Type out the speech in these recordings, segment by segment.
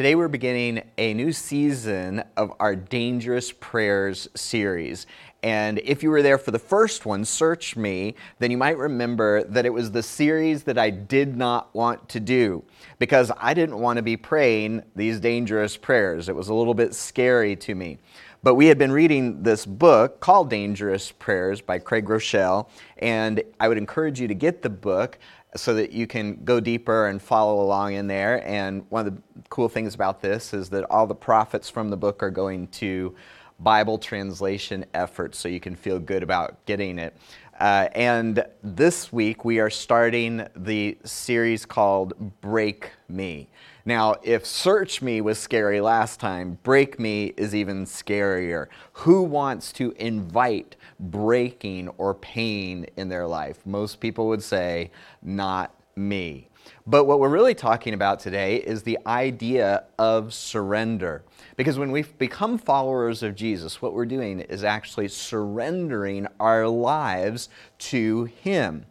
Today we're beginning a new season of our Dangerous Prayers series. And if you were there for the first one, Search Me, then you might remember that it was the series that I did not want to do because I didn't want to be praying these dangerous prayers. It was a little bit scary to me. But we had been reading this book called Dangerous Prayers by Craig Groeschel, and I would encourage you to get the book so that you can go deeper and follow along in there. And one of the cool things about this is that all the profits from the book are going to Bible translation efforts, so you can feel good about getting it. Uh, and this week we are starting the series called Break Me. Now, if Search Me was scary last time, Break Me is even scarier. Who wants to invite breaking or pain in their life? Most people would say, not me. But what we're really talking about today is the idea of surrender. Because when we become followers of Jesus, what we're doing is actually surrendering our lives to Him.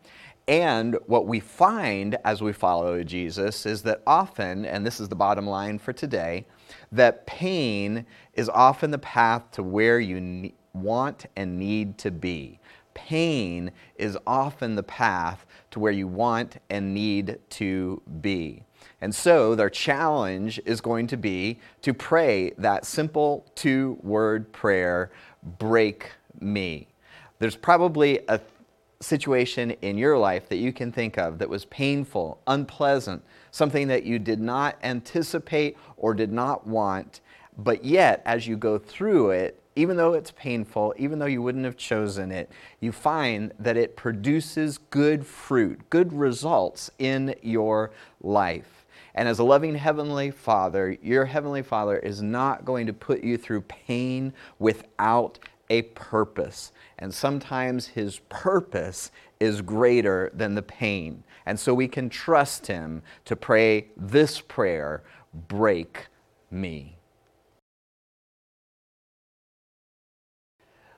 And what we find as we follow Jesus is that often, and this is the bottom line for today, that pain is often the path to where you want and need to be. Pain is often the path to where you want and need to be. And so their challenge is going to be to pray that simple two word prayer, break me. There's probably a situation in your life that you can think of that was painful, unpleasant, something that you did not anticipate or did not want, but yet as you go through it, even though it's painful, even though you wouldn't have chosen it, you find that it produces good fruit, good results in your life. And as a loving Heavenly Father, your Heavenly Father is not going to put you through pain without a purpose. And sometimes His purpose is greater than the pain. And so we can trust Him to pray this prayer break me.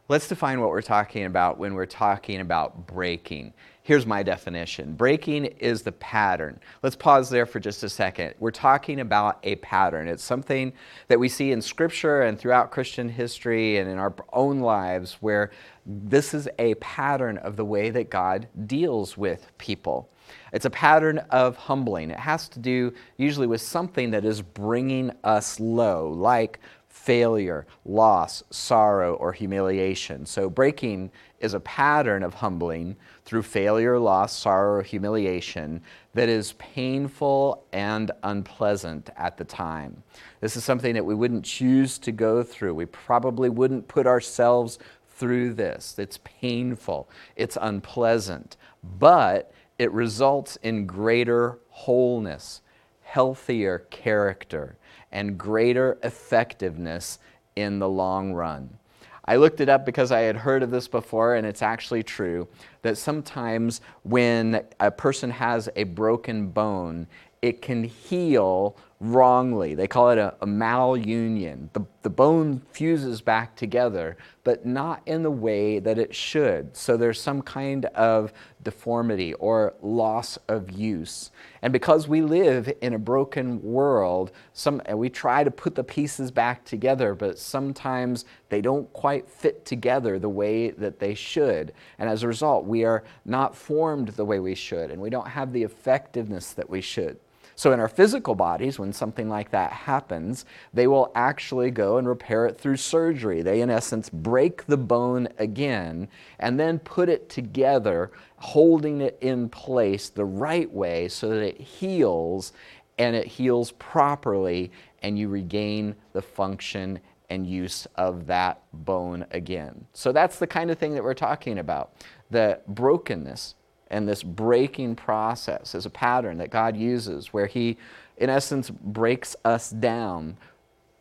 Let's define what we're talking about when we're talking about breaking. Here's my definition breaking is the pattern. Let's pause there for just a second. We're talking about a pattern. It's something that we see in Scripture and throughout Christian history and in our own lives where this is a pattern of the way that God deals with people. It's a pattern of humbling. It has to do usually with something that is bringing us low, like failure, loss, sorrow, or humiliation. So, breaking is a pattern of humbling through failure, loss, sorrow, or humiliation that is painful and unpleasant at the time. This is something that we wouldn't choose to go through. We probably wouldn't put ourselves through this. It's painful, it's unpleasant, but it results in greater wholeness, healthier character and greater effectiveness in the long run. I looked it up because I had heard of this before, and it's actually true that sometimes when a person has a broken bone, it can heal wrongly. They call it a, a malunion. The, the bone fuses back together, but not in the way that it should. So there's some kind of deformity or loss of use. And because we live in a broken world, some, and we try to put the pieces back together, but sometimes they don't quite fit together the way that they should. And as a result, we are not formed the way we should, and we don't have the effectiveness that we should. So, in our physical bodies, when something like that happens, they will actually go and repair it through surgery. They, in essence, break the bone again and then put it together, holding it in place the right way so that it heals and it heals properly and you regain the function and use of that bone again. So, that's the kind of thing that we're talking about the brokenness and this breaking process is a pattern that God uses where He, in essence, breaks us down,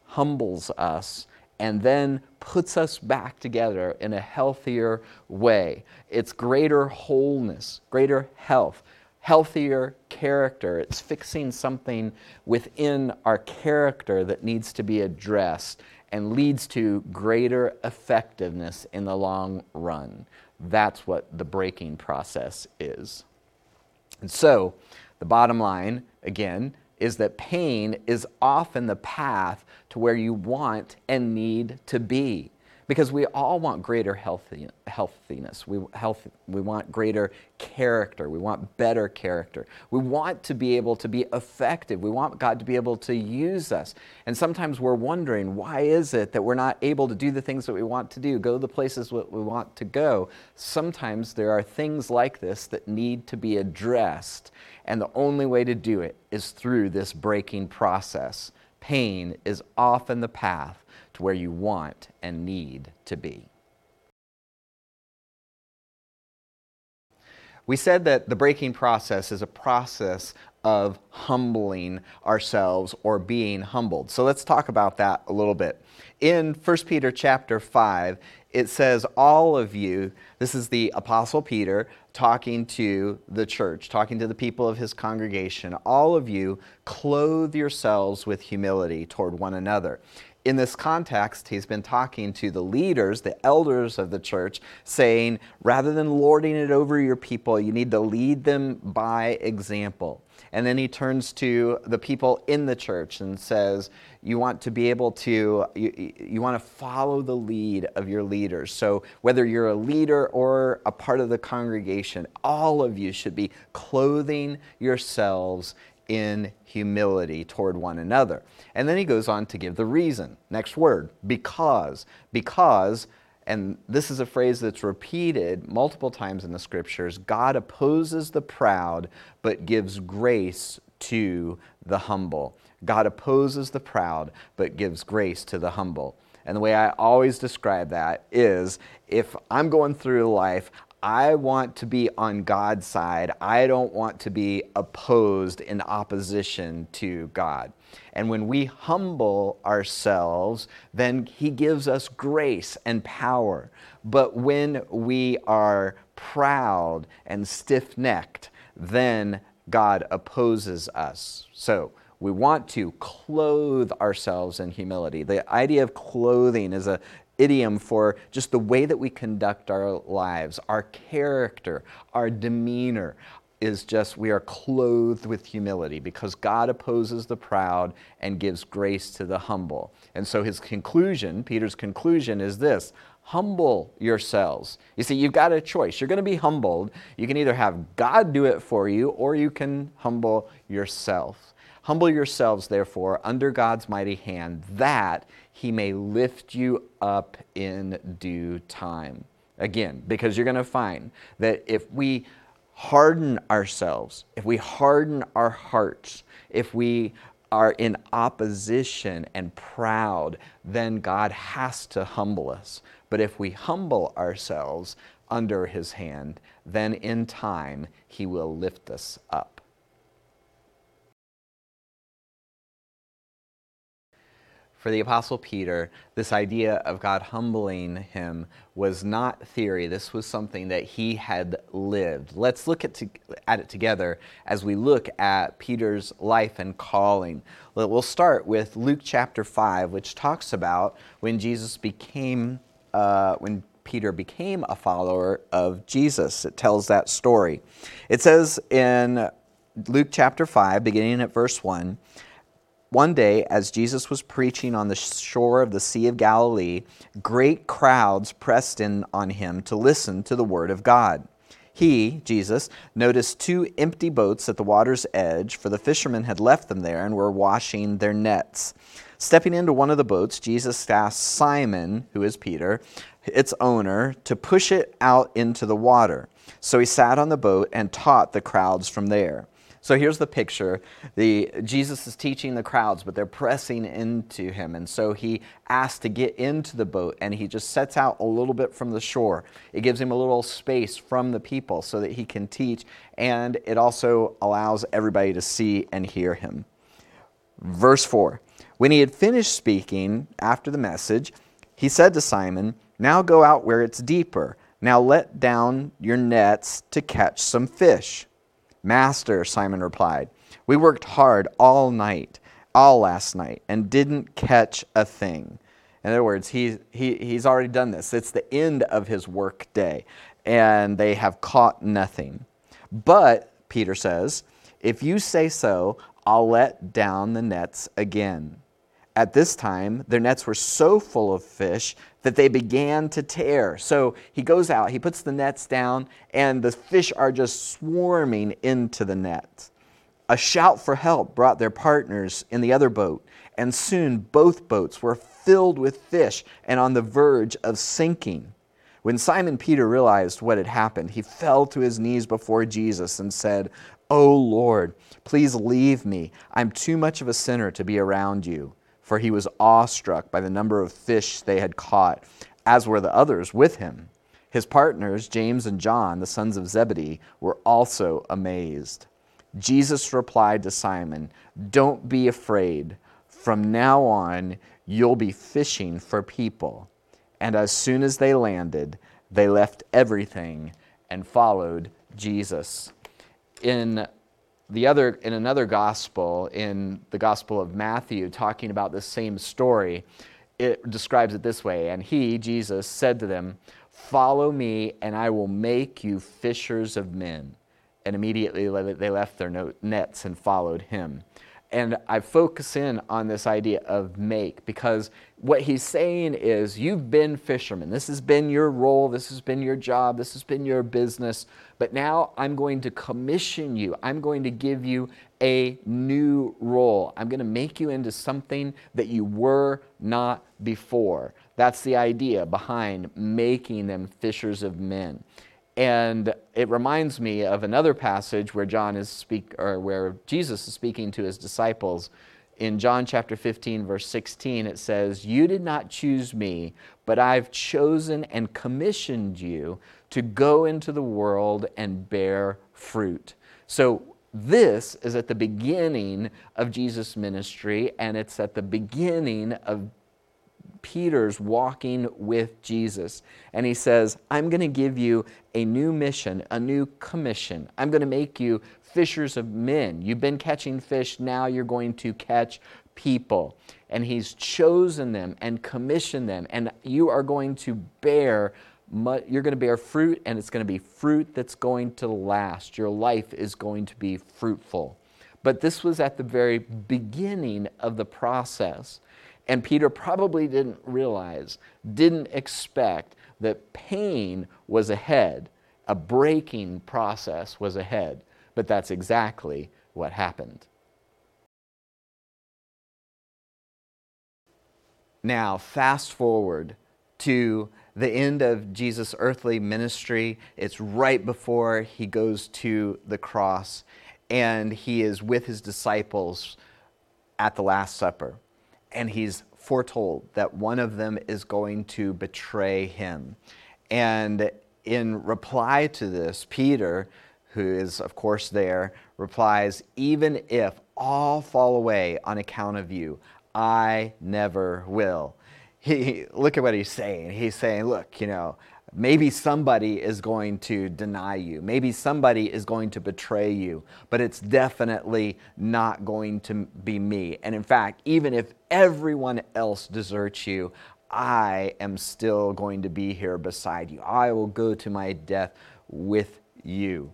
humbles us, and then puts us back together in a healthier way. It's greater wholeness, greater health, healthier character. It's fixing something within our character that needs to be addressed and leads to greater effectiveness in the long run. That's what the breaking process is. And so, the bottom line, again, is that pain is often the path to where you want and need to be because we all want greater healthy, healthiness. We, health, we want greater character. We want better character. We want to be able to be effective. We want God to be able to use us. And sometimes we're wondering, why is it that we're not able to do the things that we want to do, go to the places that we want to go? Sometimes there are things like this that need to be addressed. And the only way to do it is through this breaking process. Pain is often the path where you want and need to be. We said that the breaking process is a process of humbling ourselves or being humbled. So let's talk about that a little bit. In 1 Peter chapter 5, it says, All of you, this is the Apostle Peter talking to the church, talking to the people of his congregation, all of you clothe yourselves with humility toward one another in this context, he's been talking to the leaders, the elders of the church, saying, rather than lording it over your people, you need to lead them by example. And then he turns to the people in the church and says, You want to be able to, you, you want to follow the lead of your leaders. So whether you're a leader or a part of the congregation, all of you should be clothing yourselves in humility toward one another. And then he goes on to give the reason. Next word, because. Because, and this is a phrase that's repeated multiple times in the scriptures God opposes the proud, but gives grace to the humble. God opposes the proud, but gives grace to the humble. And the way I always describe that is if I'm going through life, I want to be on God's side. I don't want to be opposed in opposition to God. And when we humble ourselves, then He gives us grace and power. But when we are proud and stiff necked, then God opposes us. So, we want to clothe ourselves in humility. The idea of clothing is a idiom for just the way that we conduct our lives, our character, our demeanor is just we are clothed with humility because God opposes the proud and gives grace to the humble. And so his conclusion, Peter's conclusion is this humble yourselves. You see, you've got a choice. You're going to be humbled. You can either have God do it for you or you can humble yourself. Humble yourselves, therefore, under God's mighty hand, that he may lift you up in due time. Again, because you're going to find that if we harden ourselves, if we harden our hearts, if we are in opposition and proud, then God has to humble us. But if we humble ourselves under his hand, then in time he will lift us up. For the Apostle Peter, this idea of God humbling him was not theory. This was something that he had lived. Let's look at, to, at it together as we look at Peter's life and calling. We'll start with Luke chapter 5, which talks about when Jesus became, uh, when Peter became a follower of Jesus. It tells that story. It says in Luke chapter 5, beginning at verse 1, one day, as Jesus was preaching on the shore of the Sea of Galilee, great crowds pressed in on him to listen to the word of God. He, Jesus, noticed two empty boats at the water's edge, for the fishermen had left them there and were washing their nets. Stepping into one of the boats, Jesus asked Simon, who is Peter, its owner, to push it out into the water. So he sat on the boat and taught the crowds from there. So here's the picture. The, Jesus is teaching the crowds, but they're pressing into him. And so he asks to get into the boat, and he just sets out a little bit from the shore. It gives him a little space from the people so that he can teach, and it also allows everybody to see and hear him. Verse 4 When he had finished speaking after the message, he said to Simon, Now go out where it's deeper. Now let down your nets to catch some fish. Master, Simon replied, we worked hard all night, all last night, and didn't catch a thing. In other words, he, he, he's already done this. It's the end of his work day, and they have caught nothing. But, Peter says, if you say so, I'll let down the nets again. At this time, their nets were so full of fish that they began to tear. So he goes out, he puts the nets down, and the fish are just swarming into the net. A shout for help brought their partners in the other boat, and soon both boats were filled with fish and on the verge of sinking. When Simon Peter realized what had happened, he fell to his knees before Jesus and said, Oh Lord, please leave me. I'm too much of a sinner to be around you. For he was awestruck by the number of fish they had caught, as were the others with him. His partners, James and John, the sons of Zebedee, were also amazed. Jesus replied to Simon, Don't be afraid. From now on, you'll be fishing for people. And as soon as they landed, they left everything and followed Jesus. In the other in another gospel, in the Gospel of Matthew, talking about the same story, it describes it this way. And he, Jesus, said to them, Follow me, and I will make you fishers of men. And immediately they left their nets and followed him. And I focus in on this idea of make because what he's saying is you've been fishermen. This has been your role, this has been your job, this has been your business. But now I'm going to commission you. I'm going to give you a new role. I'm going to make you into something that you were not before. That's the idea behind making them fishers of men. And it reminds me of another passage where John is speak or where Jesus is speaking to his disciples. In John chapter 15 verse 16 it says, "You did not choose me, but I've chosen and commissioned you to go into the world and bear fruit." So this is at the beginning of Jesus' ministry, and it's at the beginning of Peter's walking with Jesus. And he says, I'm going to give you a new mission, a new commission. I'm going to make you fishers of men. You've been catching fish, now you're going to catch people. And he's chosen them and commissioned them. And you are going to bear you're going to bear fruit and it's going to be fruit that's going to last. Your life is going to be fruitful. But this was at the very beginning of the process. And Peter probably didn't realize, didn't expect that pain was ahead, a breaking process was ahead. But that's exactly what happened. Now, fast forward to the end of Jesus' earthly ministry. It's right before he goes to the cross, and he is with his disciples at the Last Supper and he's foretold that one of them is going to betray him. And in reply to this, Peter, who is, of course, there, replies, Even if all fall away on account of you, I never will. He, look at what he's saying. He's saying, Look, you know, Maybe somebody is going to deny you. Maybe somebody is going to betray you, but it's definitely not going to be me. And in fact, even if everyone else deserts you, I am still going to be here beside you. I will go to my death with you.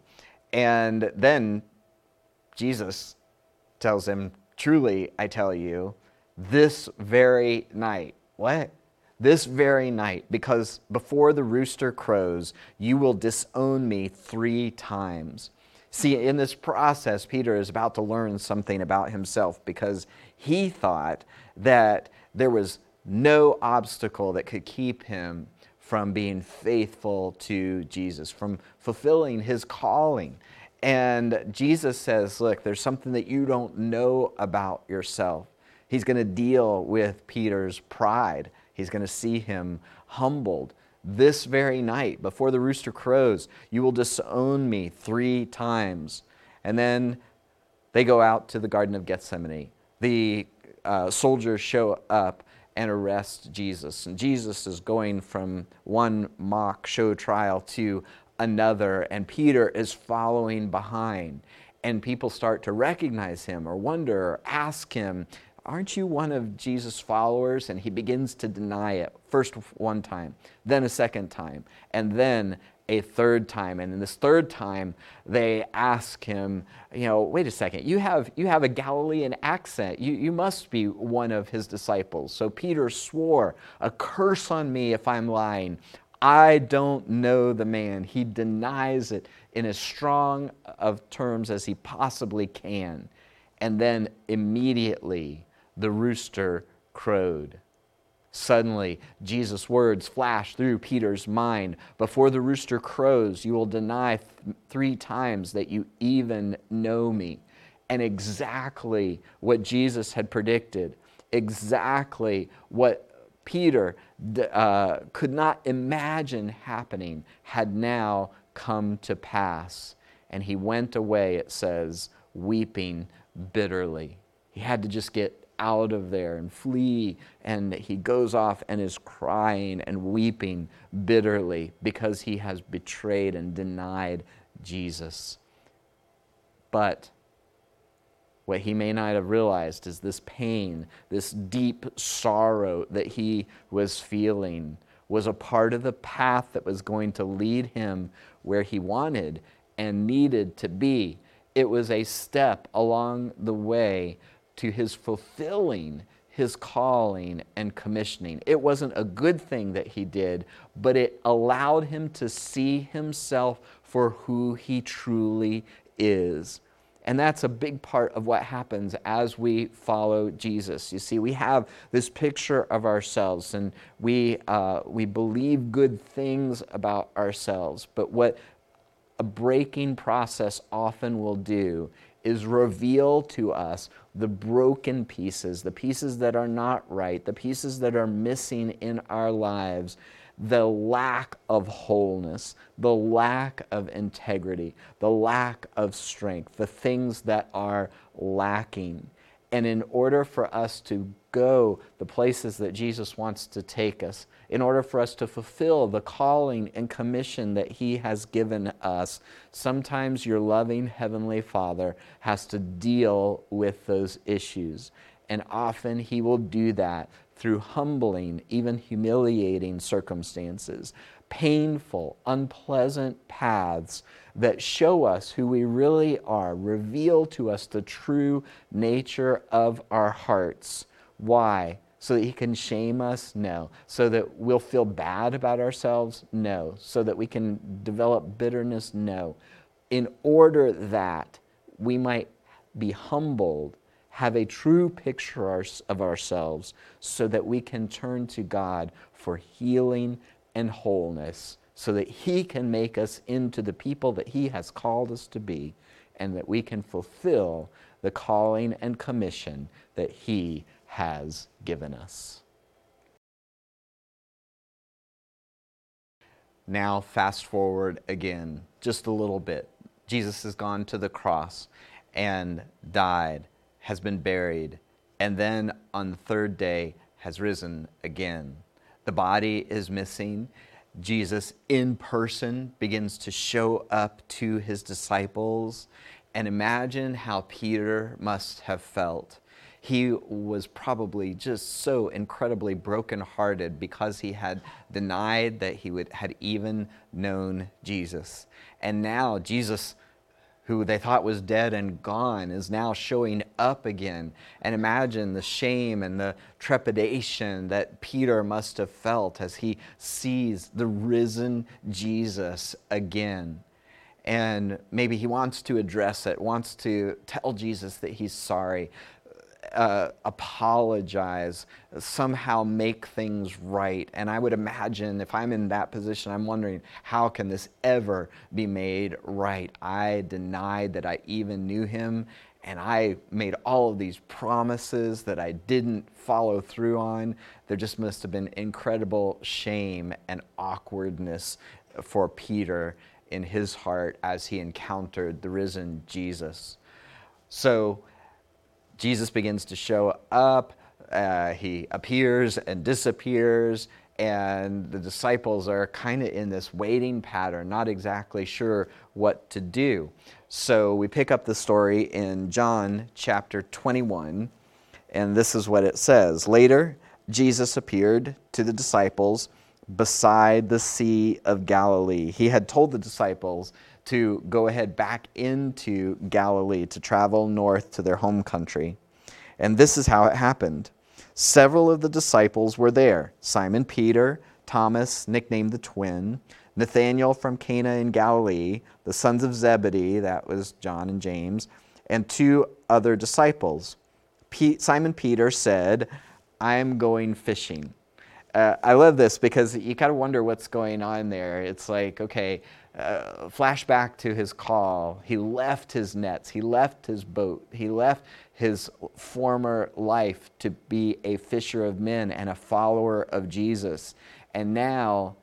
And then Jesus tells him, Truly, I tell you, this very night, what? this very night, because before the rooster crows, you will disown me three times. See, in this process, Peter is about to learn something about himself because he thought that there was no obstacle that could keep him from being faithful to Jesus, from fulfilling his calling. And Jesus says, Look, there's something that you don't know about yourself. He's going to deal with Peter's pride He's going to see him humbled. This very night, before the rooster crows, you will disown me three times. And then they go out to the Garden of Gethsemane. The uh, soldiers show up and arrest Jesus. And Jesus is going from one mock show trial to another, and Peter is following behind. And people start to recognize him or wonder or ask him, Aren't you one of Jesus' followers? And he begins to deny it, first one time, then a second time. And then a third time. And in this third time, they ask him, you know, wait a second, you have, you have a Galilean accent. You, you must be one of his disciples. So Peter swore, a curse on me if I'm lying. I don't know the man. He denies it in as strong of terms as he possibly can. And then immediately the rooster crowed. Suddenly, Jesus' words flash through Peter's mind. Before the rooster crows, you will deny th- three times that you even know me. And exactly what Jesus had predicted, exactly what Peter uh, could not imagine happening, had now come to pass. And he went away, it says, weeping bitterly. He had to just get out of there and flee. And he goes off and is crying and weeping bitterly because he has betrayed and denied Jesus. But what he may not have realized is this pain, this deep sorrow that he was feeling was a part of the path that was going to lead him where he wanted and needed to be. It was a step along the way to his fulfilling his calling and commissioning. It wasn't a good thing that he did, but it allowed him to see himself for who he truly is. And that's a big part of what happens as we follow Jesus. You see, we have this picture of ourselves and we, uh, we believe good things about ourselves. But what a breaking process often will do is reveal to us the broken pieces, the pieces that are not right, the pieces that are missing in our lives, the lack of wholeness, the lack of integrity, the lack of strength, the things that are lacking. And in order for us to go the places that Jesus wants to take us, in order for us to fulfill the calling and commission that He has given us, sometimes your loving Heavenly Father has to deal with those issues. And often He will do that through humbling, even humiliating circumstances, painful, unpleasant paths that show us who we really are, reveal to us the true nature of our hearts why? So that he can shame us? No. So that we'll feel bad about ourselves? No. So that we can develop bitterness? No. In order that we might be humbled, have a true picture of ourselves, so that we can turn to God for healing and wholeness, so that He can make us into the people that He has called us to be, and that we can fulfill the calling and commission that He has given us. Now, fast forward again just a little bit. Jesus has gone to the cross and died, has been buried, and then on the third day has risen again. The body is missing. Jesus in person begins to show up to his disciples. And imagine how Peter must have felt he was probably just so incredibly brokenhearted because he had denied that he would, had even known Jesus. And now Jesus, who they thought was dead and gone, is now showing up again. And imagine the shame and the trepidation that Peter must have felt as he sees the risen Jesus again and maybe he wants to address it, wants to tell Jesus that he's sorry, uh, apologize, somehow make things right. And I would imagine if I'm in that position, I'm wondering, how can this ever be made right? I denied that I even knew him, and I made all of these promises that I didn't follow through on. There just must have been incredible shame and awkwardness for Peter in his heart as he encountered the risen Jesus. So, Jesus begins to show up. Uh, he appears and disappears, and the disciples are kind of in this waiting pattern, not exactly sure what to do. So we pick up the story in John chapter 21, and this is what it says Later, Jesus appeared to the disciples beside the Sea of Galilee. He had told the disciples to go ahead back into Galilee, to travel north to their home country. And this is how it happened. Several of the disciples were there Simon Peter, Thomas, nicknamed the twin, Nathanael from Cana in Galilee, the sons of Zebedee, that was John and James, and two other disciples. Simon Peter said, I am going fishing. Uh, I love this because you kind of wonder what's going on there. It's like, okay, uh, flashback to his call. He left his nets, he left his boat, he left his former life to be a fisher of men and a follower of Jesus. And now,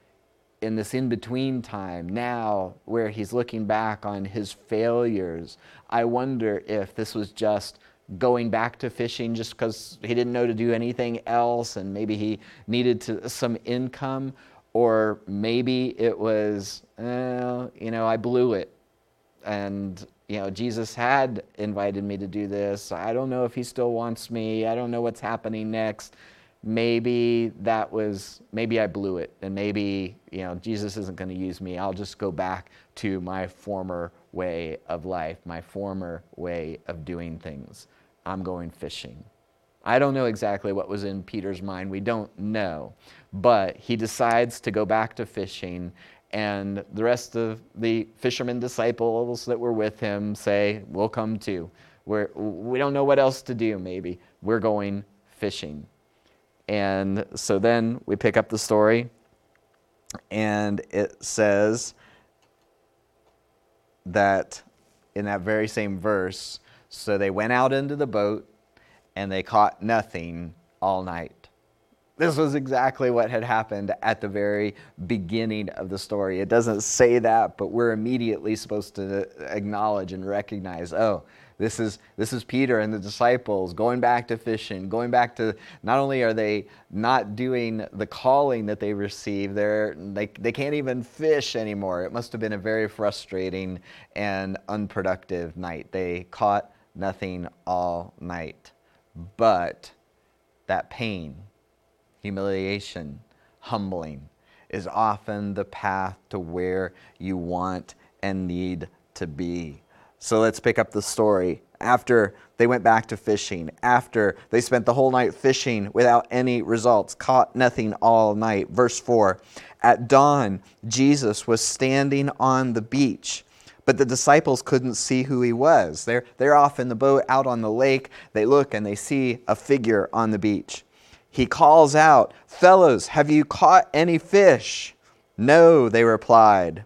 in this in between time, now where he's looking back on his failures, I wonder if this was just going back to fishing just because he didn't know to do anything else and maybe he needed to, some income, or maybe it was, uh, you know, I blew it. And, you know, Jesus had invited me to do this. I don't know if he still wants me. I don't know what's happening next maybe that was maybe i blew it and maybe you know jesus isn't going to use me i'll just go back to my former way of life my former way of doing things i'm going fishing i don't know exactly what was in peter's mind. We don't know. But he decides to go back to fishing and the rest of the fishermen disciples that were with him say we'll come too. We're, we don't know what else to do maybe. We're going fishing. And so then we pick up the story, and it says that in that very same verse, so they went out into the boat and they caught nothing all night. This was exactly what had happened at the very beginning of the story. It doesn't say that, but we're immediately supposed to acknowledge and recognize oh, this is, this is Peter and the disciples going back to fishing, going back to not only are they not doing the calling that they received, they're, they, they can't even fish anymore. It must have been a very frustrating and unproductive night. They caught nothing all night. But that pain, humiliation, humbling is often the path to where you want and need to be. So let's pick up the story. After they went back to fishing, after they spent the whole night fishing without any results, caught nothing all night. Verse 4 At dawn, Jesus was standing on the beach, but the disciples couldn't see who he was. They're, they're off in the boat out on the lake. They look and they see a figure on the beach. He calls out, Fellows, have you caught any fish? No, they replied.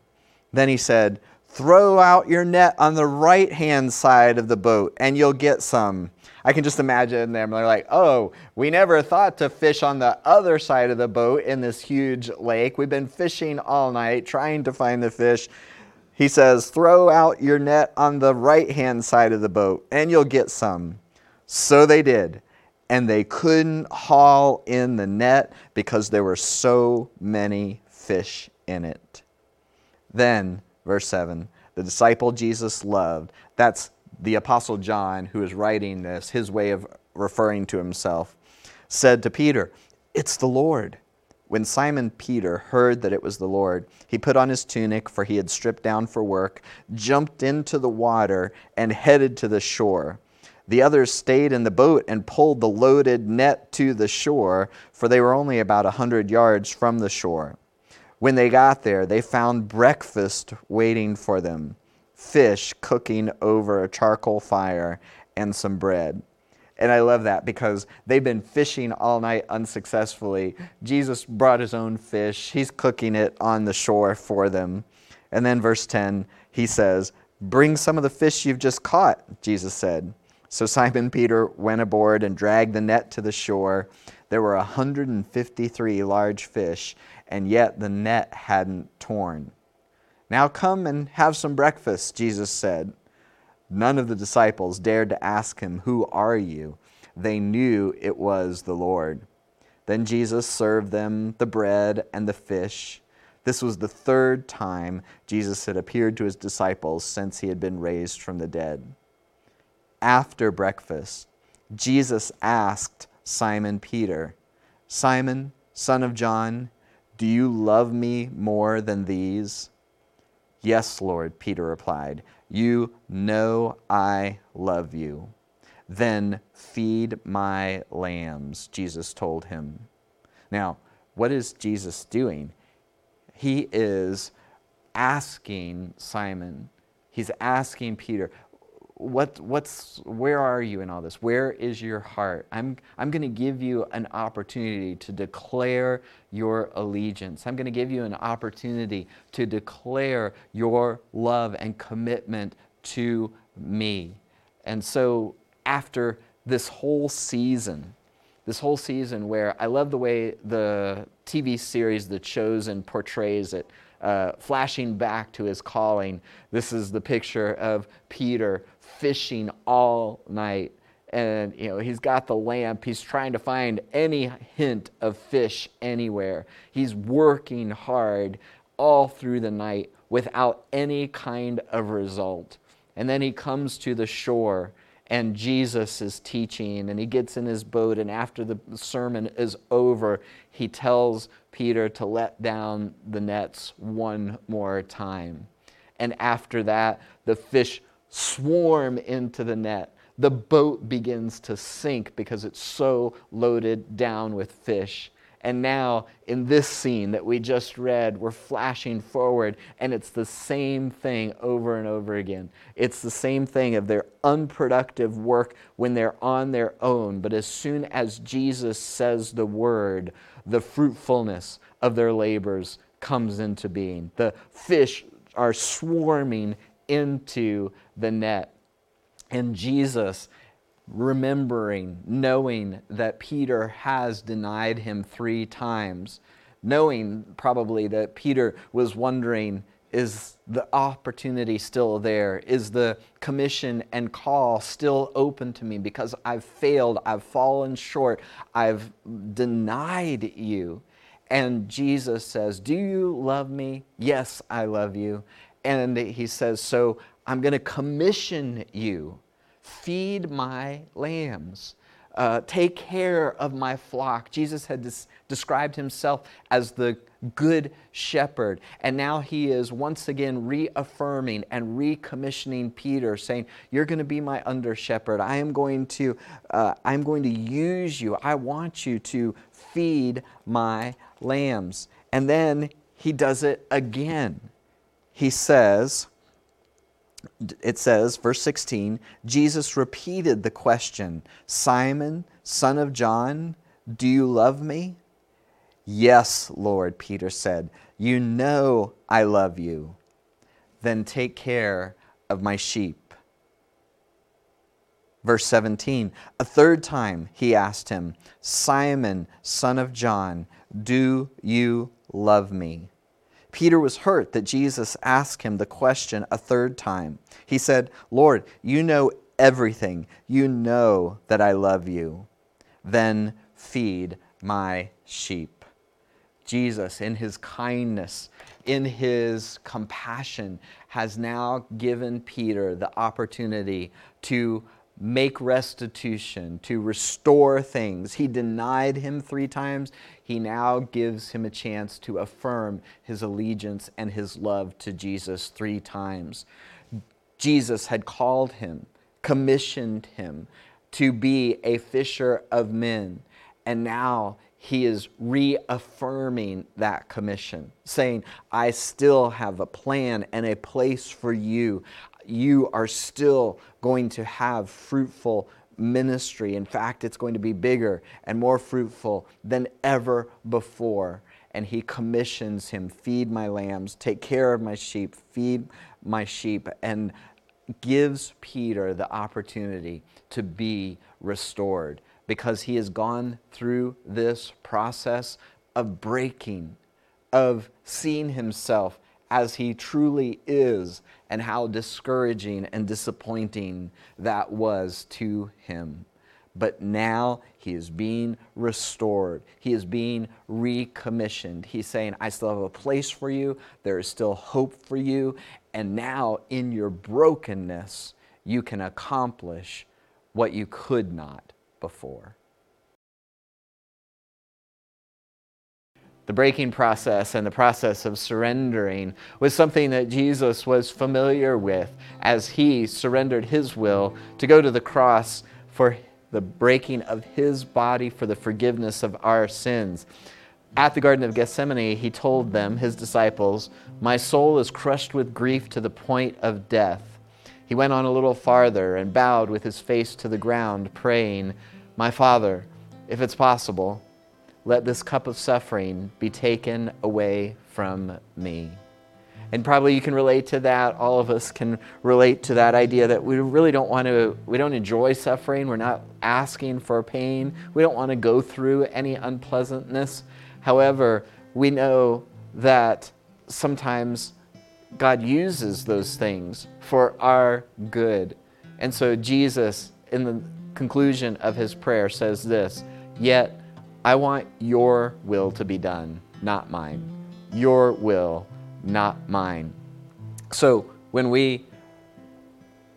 Then he said, Throw out your net on the right hand side of the boat and you'll get some. I can just imagine them. They're like, oh, we never thought to fish on the other side of the boat in this huge lake. We've been fishing all night trying to find the fish. He says, throw out your net on the right hand side of the boat and you'll get some. So they did. And they couldn't haul in the net because there were so many fish in it. Then verse 7. The disciple Jesus loved. That's the Apostle John, who is writing this, his way of referring to himself, said to Peter, It's the Lord. When Simon Peter heard that it was the Lord, he put on his tunic, for he had stripped down for work, jumped into the water, and headed to the shore. The others stayed in the boat and pulled the loaded net to the shore, for they were only about a hundred yards from the shore. When they got there, they found breakfast waiting for them fish cooking over a charcoal fire and some bread. And I love that because they've been fishing all night unsuccessfully. Jesus brought his own fish, he's cooking it on the shore for them. And then, verse 10, he says, Bring some of the fish you've just caught, Jesus said. So Simon Peter went aboard and dragged the net to the shore. There were 153 large fish and yet the net hadn't torn. Now come and have some breakfast, Jesus said. None of the disciples dared to ask him, Who are you? They knew it was the Lord. Then Jesus served them the bread and the fish. This was the third time Jesus had appeared to his disciples since he had been raised from the dead. After breakfast, Jesus asked Simon Peter, Simon, son of John, Do you love me more than these? Yes, Lord, Peter replied. You know I love you. Then feed my lambs, Jesus told him. Now, what is Jesus doing? He is asking Simon, he's asking Peter, what, what's, where are you in all this? Where is your heart? I'm, I'm going to give you an opportunity to declare your allegiance. I'm going to give you an opportunity to declare your love and commitment to me. And so, after this whole season, this whole season where I love the way the TV series The Chosen portrays it, uh, flashing back to his calling. This is the picture of Peter fishing all night. And you know, he's got the lamp. He's trying to find any hint of fish anywhere. He's working hard all through the night without any kind of result. And then he comes to the shore and Jesus is teaching, and he gets in his boat, and after the sermon is over, he tells Peter to let down the nets one more time. And after that, the fish swarm into the net. The boat begins to sink because it's so loaded down with fish. And now, in this scene that we just read, we're flashing forward, and it's the same thing over and over again. It's the same thing of their unproductive work when they're on their own. But as soon as Jesus says the word, the fruitfulness of their labors comes into being. The fish are swarming into the net. And Jesus remembering, knowing that Peter has denied him three times, knowing probably that Peter was wondering, is the opportunity still there? Is the commission and call still open to me? Because I've failed, I've fallen short, I've denied you. And Jesus says, Do you love me? Yes, I love you. And he says, So I'm going to commission you feed my lambs. Uh, take care of my flock. Jesus had des- described himself as the good shepherd. And now he is once again reaffirming and recommissioning Peter, saying, You're going to be my under shepherd. I am going to, uh, I'm going to use you. I want you to feed my lambs. And then he does it again. He says, it says, verse 16, Jesus repeated the question Simon, son of John, do you love me? Yes, Lord, Peter said. You know I love you. Then take care of my sheep. Verse 17, a third time he asked him, Simon, son of John, do you love me? Peter was hurt that Jesus asked him the question a third time. He said, Lord, you know everything. You know that I love you. Then feed my sheep. Jesus, in his kindness, in his compassion, has now given Peter the opportunity to make restitution, to restore things. He denied him three times. He now gives him a chance to affirm his allegiance and his love to Jesus three times. Jesus had called him, commissioned him to be a fisher of men, and now he is reaffirming that commission, saying, I still have a plan and a place for you you are still going to have fruitful ministry. In fact, it's going to be bigger and more fruitful than ever before. And he commissions him feed my lambs, take care of my sheep, feed my sheep, and gives Peter the opportunity to be restored because he has gone through this process of breaking, of seeing himself as he truly is and how discouraging and disappointing that was to him. But now he is being restored. He is being recommissioned. He's saying, I still have a place for you. There is still hope for you. And now, in your brokenness, you can accomplish what you could not before. The breaking process and the process of surrendering was something that Jesus was familiar with as he surrendered his will to go to the cross for the breaking of his body for the forgiveness of our sins. At the Garden of Gethsemane, he told them, his disciples, My soul is crushed with grief to the point of death. He went on a little farther and bowed with his face to the ground, praying, My Father, if it's possible, let this cup of suffering be taken away from me. And probably you can relate to that. All of us can relate to that idea that we really don't want to, we don't enjoy suffering. We're not asking for pain. We don't want to go through any unpleasantness. However, we know that sometimes God uses those things for our good. And so Jesus, in the conclusion of his prayer, says this Yet I want your will to be done, not mine. Your will, not mine. So when we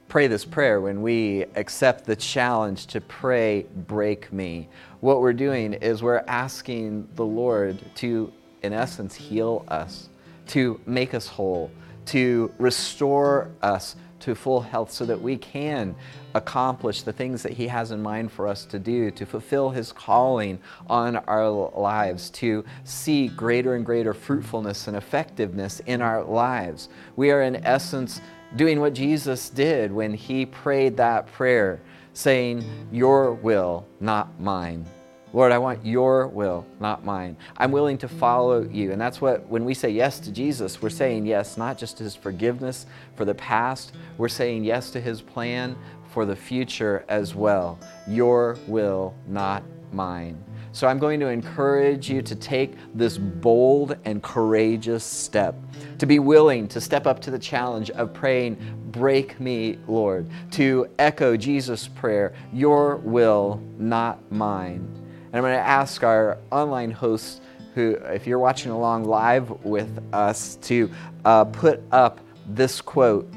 pray this prayer, when we accept the challenge to pray, break me, what we're doing is we're asking the Lord to, in essence, heal us, to make us whole, to restore us to full health so that we can accomplish the things that He has in mind for us to do, to fulfill His calling on our lives, to see greater and greater fruitfulness and effectiveness in our lives. We are, in essence, doing what Jesus did when He prayed that prayer, saying, Your will, not mine. Lord, I want your will, not mine. I'm willing to follow you. And that's what, when we say yes to Jesus, we're saying yes, not just to his forgiveness for the past, we're saying yes to his plan for the future as well. Your will, not mine. So I'm going to encourage you to take this bold and courageous step, to be willing to step up to the challenge of praying, Break me, Lord, to echo Jesus' prayer, Your will, not mine. And I'm going to ask our online hosts, who, if you're watching along live with us, to uh, put up this quote.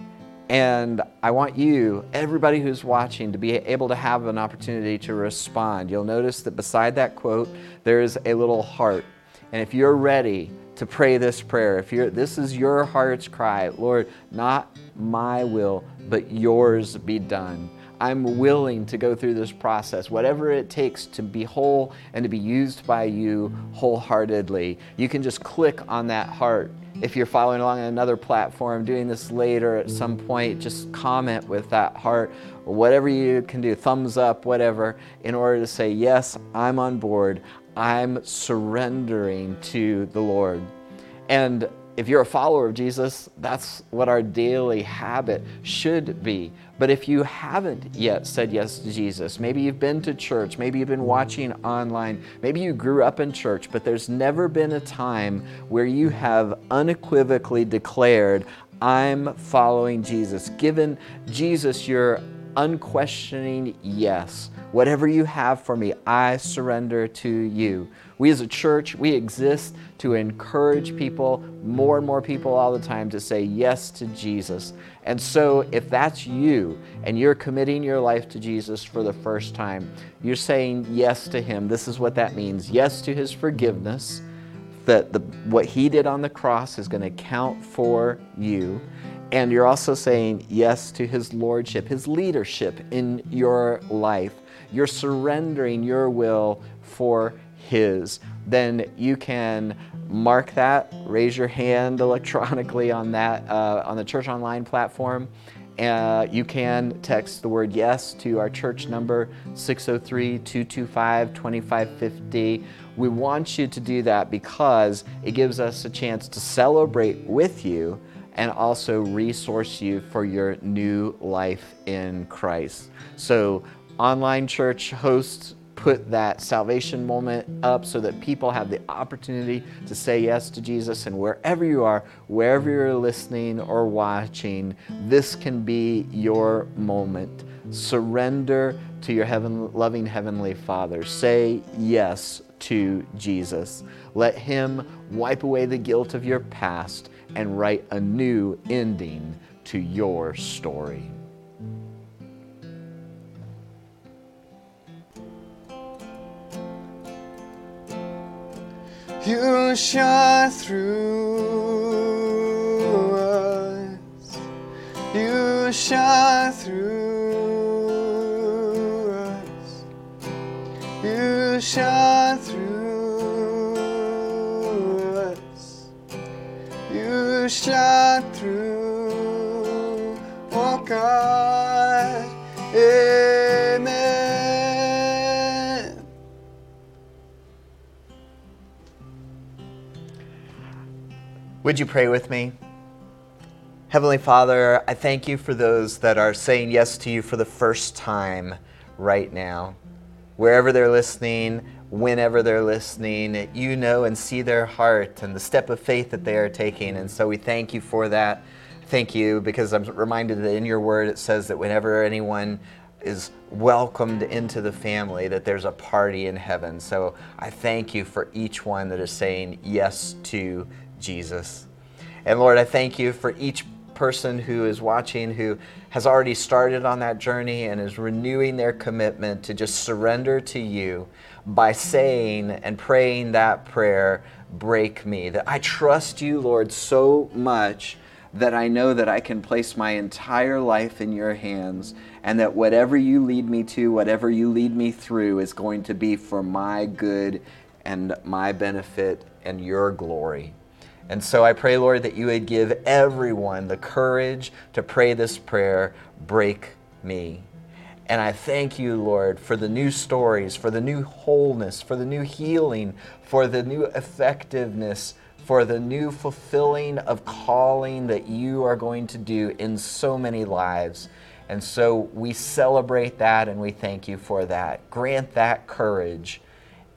And I want you, everybody who's watching, to be able to have an opportunity to respond. You'll notice that beside that quote, there's a little heart. And if you're ready to pray this prayer, if you're, this is your heart's cry, Lord, not my will, but yours be done. I'm willing to go through this process, whatever it takes to be whole and to be used by you wholeheartedly. You can just click on that heart. If you're following along on another platform, doing this later at some point, just comment with that heart, whatever you can do, thumbs up, whatever, in order to say, Yes, I'm on board. I'm surrendering to the Lord. And if you're a follower of Jesus, that's what our daily habit should be. But if you haven't yet said yes to Jesus, maybe you've been to church, maybe you've been watching online, maybe you grew up in church, but there's never been a time where you have unequivocally declared, I'm following Jesus, given Jesus your unquestioning yes. Whatever you have for me, I surrender to you. We as a church, we exist to encourage people, more and more people all the time, to say yes to Jesus. And so, if that's you and you're committing your life to Jesus for the first time, you're saying yes to Him. This is what that means yes to His forgiveness, that the, what He did on the cross is going to count for you. And you're also saying yes to His Lordship, His leadership in your life. You're surrendering your will for his, then you can mark that, raise your hand electronically on that uh, on the Church Online platform. Uh, you can text the word yes to our church number 603 225 2550. We want you to do that because it gives us a chance to celebrate with you and also resource you for your new life in Christ. So, online church hosts put that salvation moment up so that people have the opportunity to say yes to Jesus. And wherever you are, wherever you're listening or watching, this can be your moment. Surrender to your heaven, loving Heavenly Father. Say yes to Jesus. Let Him wipe away the guilt of your past and write a new ending to your story. You shine through us. You shine through us. You shine Would you pray with me? Heavenly Father, I thank you for those that are saying yes to you for the first time right now. Wherever they're listening, whenever they're listening, you know and see their heart and the step of faith that they are taking. And so we thank you for that. Thank you because I'm reminded that in your word it says that whenever anyone is welcomed into the family, that there's a party in heaven. So I thank you for each one that is saying yes to Jesus. And Lord, I thank you for each person who is watching who has already started on that journey and is renewing their commitment to just surrender to you by saying and praying that prayer, break me. That I trust you, Lord, so much that I know that I can place my entire life in your hands and that whatever you lead me to, whatever you lead me through, is going to be for my good and my benefit and your glory. And so I pray, Lord, that you would give everyone the courage to pray this prayer break me. And I thank you, Lord, for the new stories, for the new wholeness, for the new healing, for the new effectiveness, for the new fulfilling of calling that you are going to do in so many lives. And so we celebrate that and we thank you for that. Grant that courage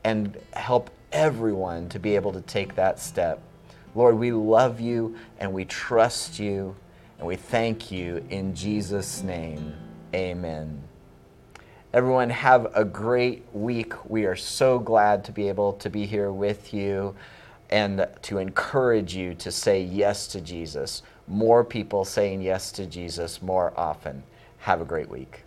and help everyone to be able to take that step. Lord, we love you and we trust you and we thank you in Jesus' name. Amen. Everyone, have a great week. We are so glad to be able to be here with you and to encourage you to say yes to Jesus. More people saying yes to Jesus more often. Have a great week.